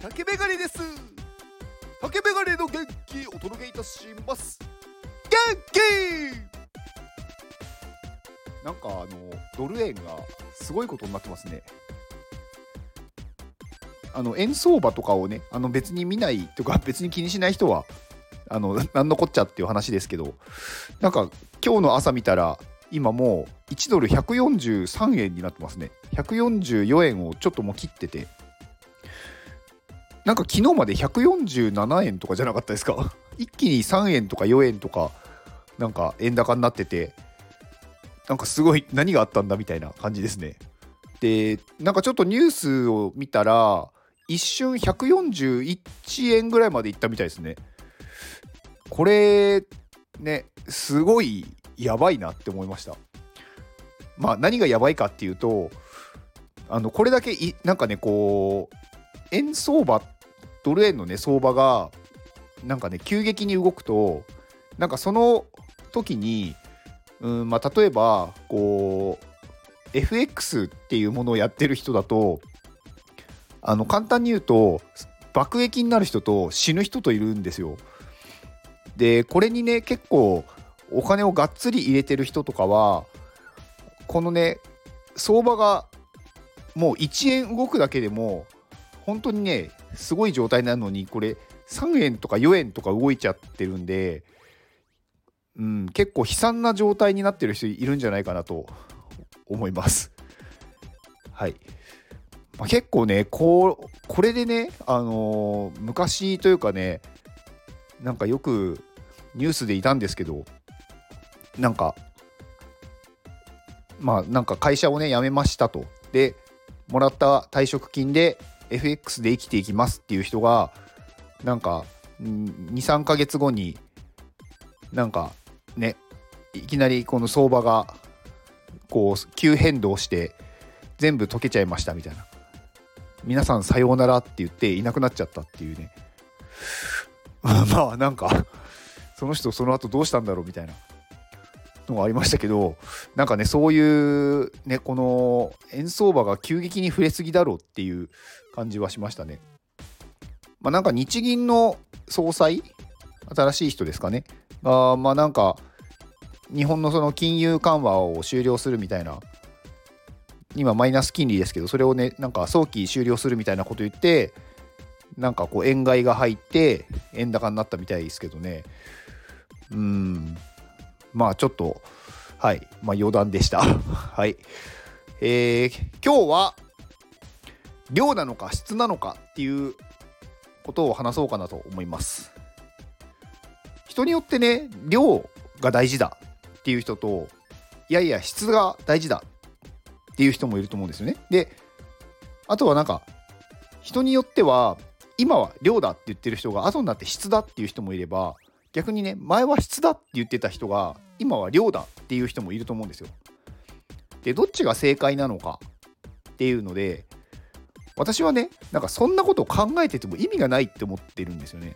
竹メガネです。竹メガネの元気お届けいたします。元気。なんかあのドル円がすごいことになってますね。あの円相場とかをねあの別に見ないとか 別に気にしない人はあの 何のこっちゃっていう話ですけどなんか今日の朝見たら今もう1ドル143円になってますね。144円をちょっともう切ってて。なんか昨日まで147円とかじゃなかったですか？一気に3円とか4円とかなんか円高になっててなんかすごい何があったんだみたいな感じですね。でなんかちょっとニュースを見たら一瞬141円ぐらいまでいったみたいですね。これねすごいやばいなって思いました。まあ何がやばいかっていうとあのこれだけいなんかねこう円相場っドル円のね相場がなんかね急激に動くとなんかその時に、うんまあ、例えばこう FX っていうものをやってる人だとあの簡単に言うと爆撃になる人と死ぬ人といるんですよ。でこれにね結構お金をがっつり入れてる人とかはこのね相場がもう1円動くだけでも本当にねすごい状態なのにこれ3円とか4円とか動いちゃってるんで、うん、結構悲惨な状態になってる人いるんじゃないかなと思います。はい。ま、結構ねこうこれでね、あのー、昔というかねなんかよくニュースでいたんですけどなんかまあなんか会社をね辞めましたとでもらった退職金で FX で生きていきますっていう人がなんか23ヶ月後になんかねいきなりこの相場がこう急変動して全部溶けちゃいましたみたいな。皆さんさようならって言っていなくなっちゃったっていうね。まあなんかその人その後どうしたんだろうみたいな。のがありましたけどなんかねそういうねこの円相場が急激に触れすぎだろうっていう感じはしましたね。まあ、なんか日銀の総裁新しい人ですかね。がまあなんか日本のその金融緩和を終了するみたいな今マイナス金利ですけどそれをねなんか早期終了するみたいなこと言ってなんかこう円買いが入って円高になったみたいですけどね。うん。まあちょっとはいまあ余談でした。はい。えー、今日は量なのか質なのかっていうことを話そうかなと思います。人によってね量が大事だっていう人といやいや質が大事だっていう人もいると思うんですよね。であとはなんか人によっては今は量だって言ってる人が後になって質だっていう人もいれば逆にね前は質だって言ってた人が今は量だっていう人もいると思うんですよ。でどっちが正解なのかっていうので私はねなんかそんなことを考えてても意味がないって思ってるんですよね。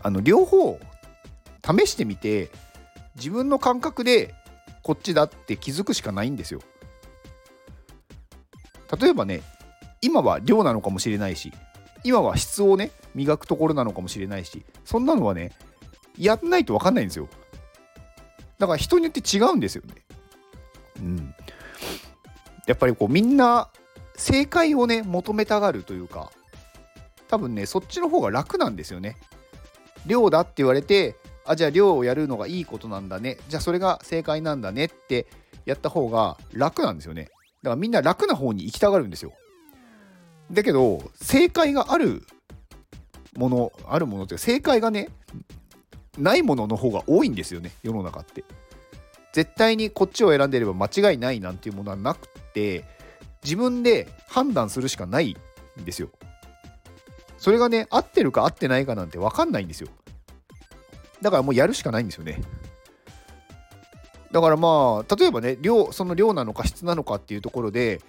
あの両方試してみて自分の感覚でこっちだって気づくしかないんですよ。例えばね今は量なのかもしれないし今は質をね磨くところなのかもしれないしそんなのはねやんないと分かんないんですよ。だから人によって違うんですよね。うん。やっぱりこうみんな正解をね求めたがるというか多分ねそっちの方が楽なんですよね。量だって言われてあじゃあ量をやるのがいいことなんだね。じゃあそれが正解なんだねってやった方が楽なんですよね。だからみんな楽な方に行きたがるんですよ。だけど正解があるものあるものっていうか正解がねないものの方が多いんですよね世の中って。絶対にこっちを選んでいれば間違いないなんていうものはなくて自分で判断するしかないんですよ。それがね合ってるか合ってないかなんて分かんないんですよ。だからもうやるしかないんですよね。だからまあ例えばね量その量なのか質なのかっていうところで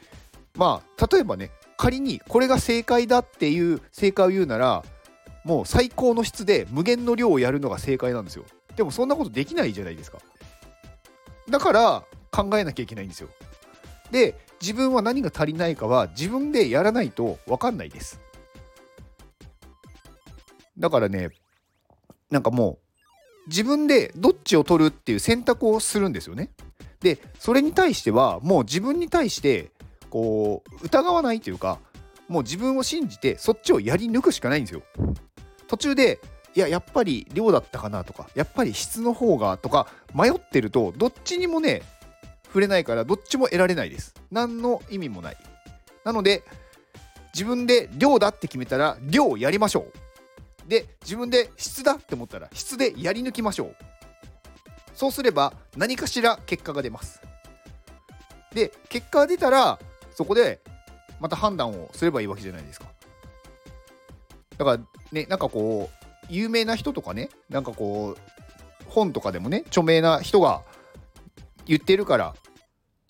まあ例えばね仮にこれが正解だっていう正解を言うならもう最高の質で無限の量をやるのが正解なんですよでもそんなことできないじゃないですかだから考えなきゃいけないんですよで自分は何が足りないかは自分でやらないと分かんないですだからねなんかもう自分でどっちを取るっていう選択をするんですよね。でそれに対してはもう自分に対してこう疑わないというかもう自分を信じてそっちをやり抜くしかないんですよ。途中でいややっぱり量だったかなとかやっぱり質の方がとか迷ってるとどっちにもね触れないからどっちも得られないです。何の意味もない。なので自分で量だって決めたら量やりましょう。で自分で質だって思ったら質でやり抜きましょう。そうすれば何かしら結果が出ます。で結果が出たらそこでまた判断をすればいいわけじゃないですか。だからねなんかこう有名な人とかねなんかこう本とかでもね著名な人が言ってるから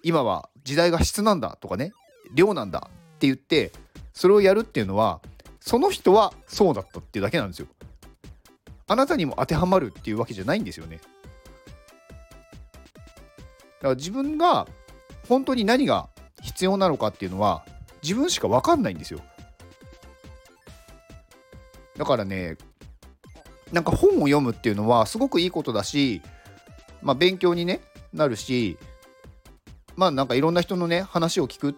今は時代が質なんだとかね量なんだって言ってそれをやるっていうのはその人はそうだったっていうだけなんですよ。あなたにも当てはまるっていうわけじゃないんですよね。だから自分が本当に何が必要なのかっていうのは自分しか分かんないんですよ。だからねなんか本を読むっていうのはすごくいいことだし、まあ、勉強に、ね、なるしまあなんかいろんな人のね話を聞く、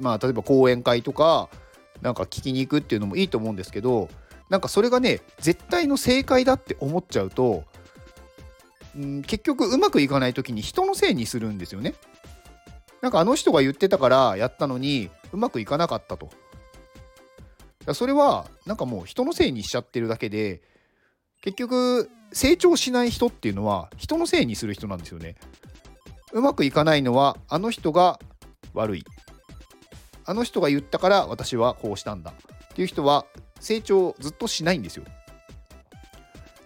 まあ、例えば講演会とかなんか聞きに行くっていうのもいいと思うんですけどなんかそれがね絶対の正解だって思っちゃうと、うん、結局うまくいかない時に人のせいにするんですよね。なんかあの人が言ってたからやったのにうまくいかなかったと。それはなんかもう人のせいにしちゃってるだけで結局成長しない人っていうのは人のせいにする人なんですよね。うまくいかないのはあの人が悪い。あの人が言ったから私はこうしたんだっていう人は成長ずっとしないんですよ。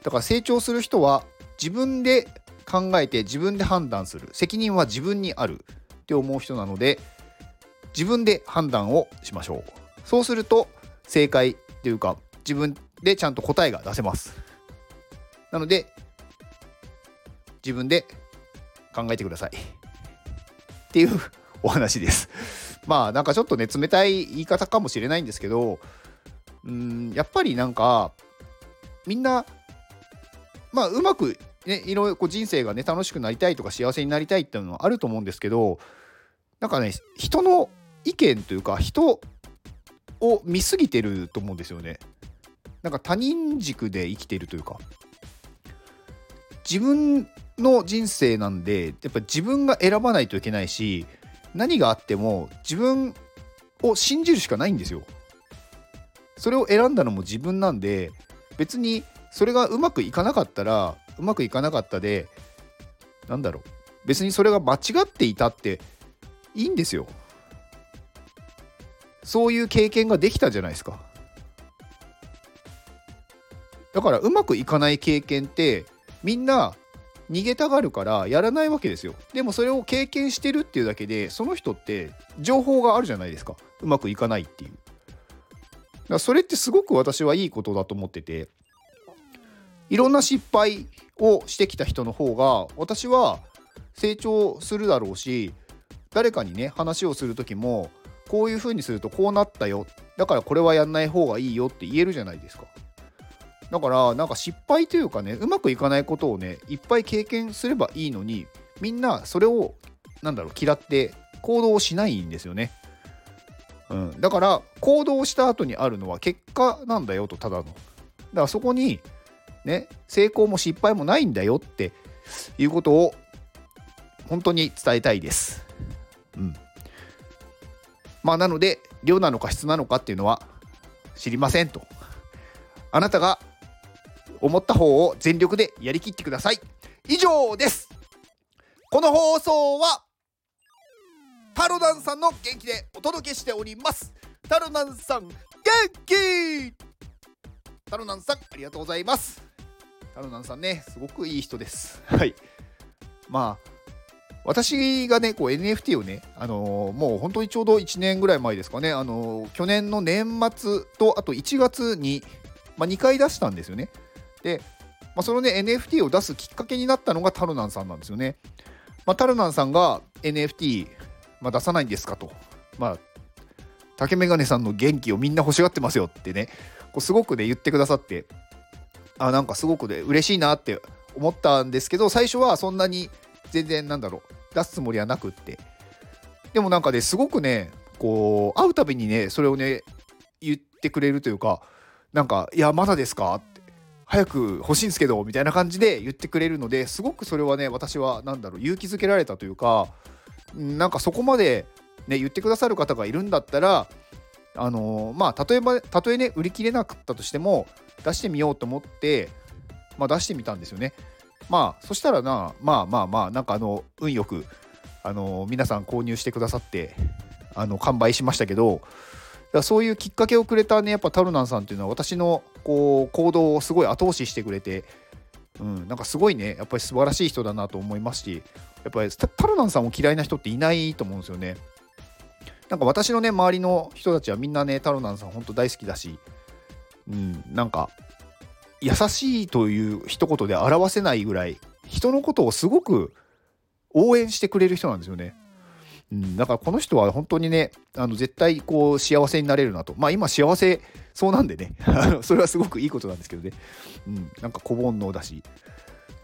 だから成長する人は自分で考えて自分で判断する責任は自分にあるって思う人なので自分で判断をしましょう。そうすると正解っていうか自分でちゃんと答えが出せます。なので、自分で考えてください。っていうお話です。まあなんかちょっとね、冷たい言い方かもしれないんですけど、うん、やっぱりなんか、みんな、まあうまくね、いろいろこう人生がね、楽しくなりたいとか幸せになりたいっていうのはあると思うんですけど、なんかね、人の意見というか、人を見すぎてると思うんですよね。なんか他人軸で生きているというか。自分の人生なんでやっぱ自分が選ばないといけないし何があっても自分を信じるしかないんですよ。それを選んだのも自分なんで別にそれがうまくいかなかったらうまくいかなかったでなんだろう別にそれが間違っていたっていいんですよ。そういう経験ができたじゃないですか。だからうまくいかない経験ってみんな逃げたがるからやらないわけですよ。でもそれを経験してるっていうだけでその人って情報があるじゃないですか。うまくいかないっていう。だそれってすごく私はいいことだと思ってていろんな失敗をしてきた人の方が私は成長するだろうし誰かにね話をする時もこういう風にするとこうなったよだからこれはやんない方がいいよって言えるじゃないですかだからなんか失敗というかねうまくいかないことをねいっぱい経験すればいいのにみんなそれをなんだろう嫌って行動しないんですよね。うん、だから行動した後にあるのは結果なんだよとただの。だからそこにね成功も失敗もないんだよっていうことを本当に伝えたいです。うん。まあなので量なのか質なのかっていうのは知りませんと。あなたが思った方を全力でやりきってください。以上です。この放送はタロダンさんの元気でお届けしております。タロダンさん元気！タロナンさんありがとうございます。タロナンさんねすごくいい人です。はい。まあ私がね、こう NFT をね、あのー、もう本当にちょうど1年ぐらい前ですかね、あのー、去年の年末と、あと1月に、まあ、2回出したんですよね。で、まあ、そのね NFT を出すきっかけになったのがタルナンさんなんですよね。まあ、タルナンさんが NFT、まあ、出さないんですかと。まあ竹メガネさんの元気をみんな欲しがってますよってねこうすごくね言ってくださってあなんかすごくね嬉しいなって思ったんですけど最初はそんなに全然なんだろう出すつもりはなくってでもなんかねすごくねこう会うたびにねそれをね言ってくれるというかなんか「いやまだですか?」って早く欲しいんですけどみたいな感じで言ってくれるのですごくそれはね私は何だろう勇気づけられたというかなんかそこまでね言ってくださる方がいるんだったらあのー、まあ例えばたとえね売り切れなかったとしても出してみようと思って、まあ、出してみたんですよね。まあそしたらなまあまあまあなんかあの運よくあの皆さん購入してくださってあの完売しましたけどそういうきっかけをくれたねやっぱタルナンさんっていうのは私のこう行動をすごい後押ししてくれて、うん、なんかすごいねやっぱり素晴らしい人だなと思いますしやっぱりタルナンさんを嫌いな人っていないと思うんですよね。なんか私のね周りの人たちはみんなねタロナンさん本当大好きだし、うん、なんか優しいという一言で表せないぐらい人のことをすごく応援してくれる人なんですよね。うん、だからこの人は本当にねあの絶対こう幸せになれるなと。まあ今幸せそうなんでね。それはすごくいいことなんですけどね、うん、なんか小煩悩だし、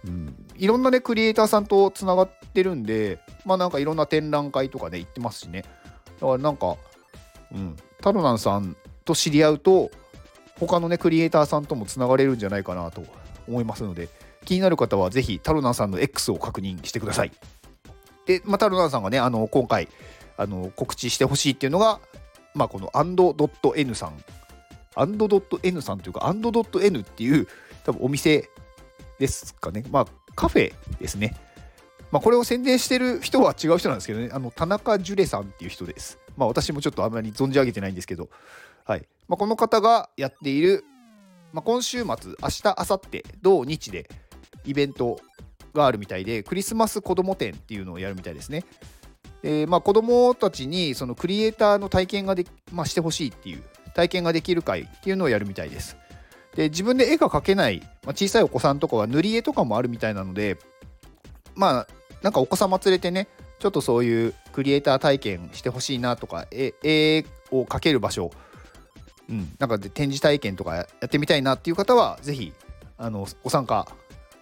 うん、いろんなねクリエイターさんとつながってるんでまあなんかいろんな展覧会とかね行ってますしね。だからなんか、うん、タロナンさんと知り合うと他のねクリエイターさんともつながれるんじゃないかなと思いますので気になる方はぜひタロナンさんの X を確認してください。で、まあ、タロナンさんがねあの今回あの告知してほしいっていうのが、まあ、この and.n さん。and.n さんというか and.n っていう多分お店ですかね。まあカフェですね。まあ、これを宣伝してる人は違う人なんですけどね、あの田中樹レさんっていう人です。まあ、私もちょっとあんまり存じ上げてないんですけど、はいまあ、この方がやっている、まあ、今週末、明日、明後日、土日でイベントがあるみたいで、クリスマス子ども展っていうのをやるみたいですね。えー、まあ子どもたちにそのクリエイターの体験がで、まあ、してほしいっていう体験ができる会っていうのをやるみたいです。で自分で絵が描けない、まあ、小さいお子さんとかは塗り絵とかもあるみたいなのでまあなんかお子様連れてねちょっとそういうクリエイター体験してほしいなとか絵を描ける場所、うん、なんかで展示体験とかやってみたいなっていう方は是非あのご参加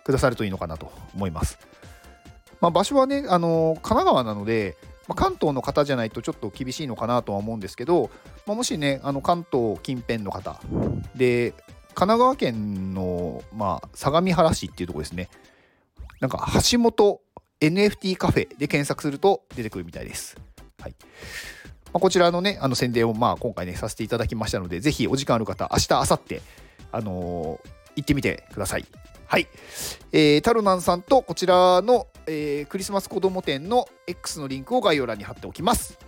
くださるといいのかなと思います。まあ、場所はねあの神奈川なので、まあ、関東の方じゃないとちょっと厳しいのかなとは思うんですけど、まあ、もしねあの関東近辺の方で神奈川県の、まあ、相模原市っていうとこですねなんか橋本 NFT カフェで検索すると出てくるみたいです。はいま、こちらのね、あの宣伝をまあ今回ね、させていただきましたので、ぜひお時間ある方、明日、明後日、あのー、行ってみてください。はい。えー、タルナンさんとこちらの、えー、クリスマス子ども店の X のリンクを概要欄に貼っておきます。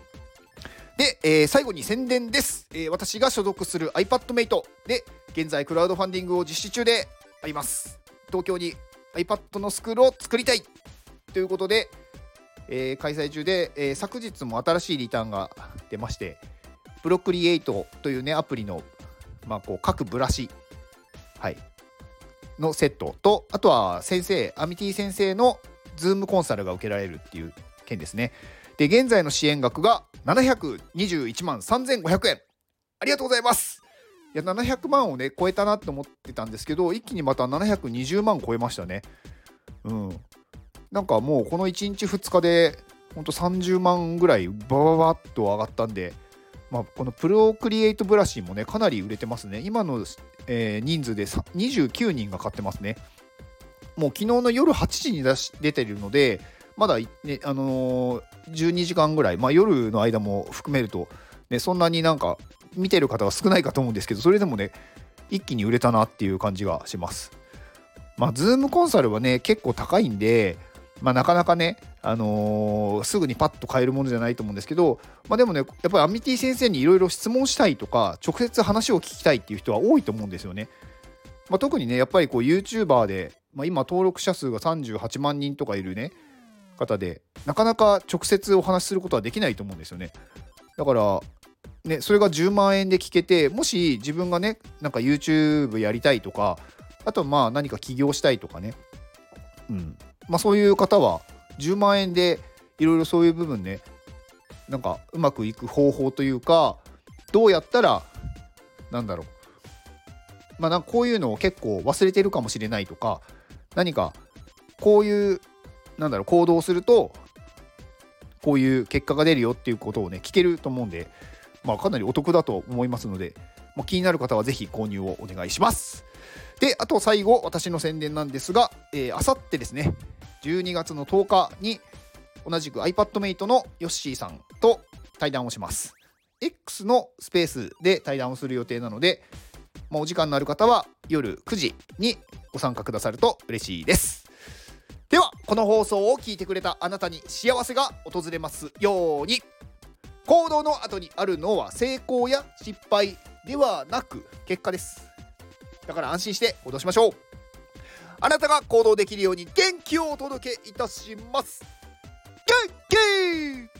で、えー、最後に宣伝です、えー、私が所属する iPadMate で、現在クラウドファンディングを実施中であります。東京に iPad のスクールを作りたいということで、えー、開催中で、えー、昨日も新しいリターンが出まして、プロクリエイトというね、アプリの、まあ、こう各ブラシ、はい、のセットと、あとは先生、アミティ先生のズームコンサルが受けられるっていう件ですね。で、現在の支援額が721万3500円。ありがとうございます。いや、700万をね、超えたなって思ってたんですけど、一気にまた720万超えましたね。うん。なんかもうこの1日2日でほんと30万ぐらいバババッと上がったんで、まあ、このプロクリエイトブラシもねかなり売れてますね。今の、えー、人数で29人が買ってますね。もう昨日の夜8時に出し出てるのでまだ、ねあのー、12時間ぐらい、まあ、夜の間も含めると、ね、そんなになんか見てる方は少ないかと思うんですけどそれでもね一気に売れたなっていう感じがします。まあ、ズームコンサルはね結構高いんでまあ、なかなかね、あのー、すぐにパッと買えるものじゃないと思うんですけど、まあ、でもね、やっぱりアミティ先生にいろいろ質問したいとか、直接話を聞きたいっていう人は多いと思うんですよね。まあ、特にね、やっぱりこう YouTuber で、まあ、今登録者数が38万人とかいるね、方で、なかなか直接お話しすることはできないと思うんですよね。だから、ね、それが10万円で聞けて、もし自分がね、なんか YouTube やりたいとか、あとまあ何か起業したいとかね、うん、まあ、そういう方は10万円でいろいろそういう部分ねなんかうまくいく方法というかどうやったらなんだろうまあ、なんかこういうのを結構忘れてるかもしれないとか何かこういうなんだろう行動するとこういう結果が出るよっていうことをね聞けると思うんで、まあ、かなりお得だと思いますので、まあ、気になる方はぜひ購入をお願いします。であと最後私の宣伝なんですがあさってですね12月の10日に同じく iPadMate のヨッシーさんと対談をします。X のスペースで対談をする予定なので、まあ、お時間のある方は夜9時にご参加くださると嬉しいです。ではこの放送を聞いてくれたあなたに幸せが訪れますように行動の後にあるのは成功や失敗ではなく結果ですだから安心して行動しましょう。あなたが行動できるように元気をお届けいたします。元気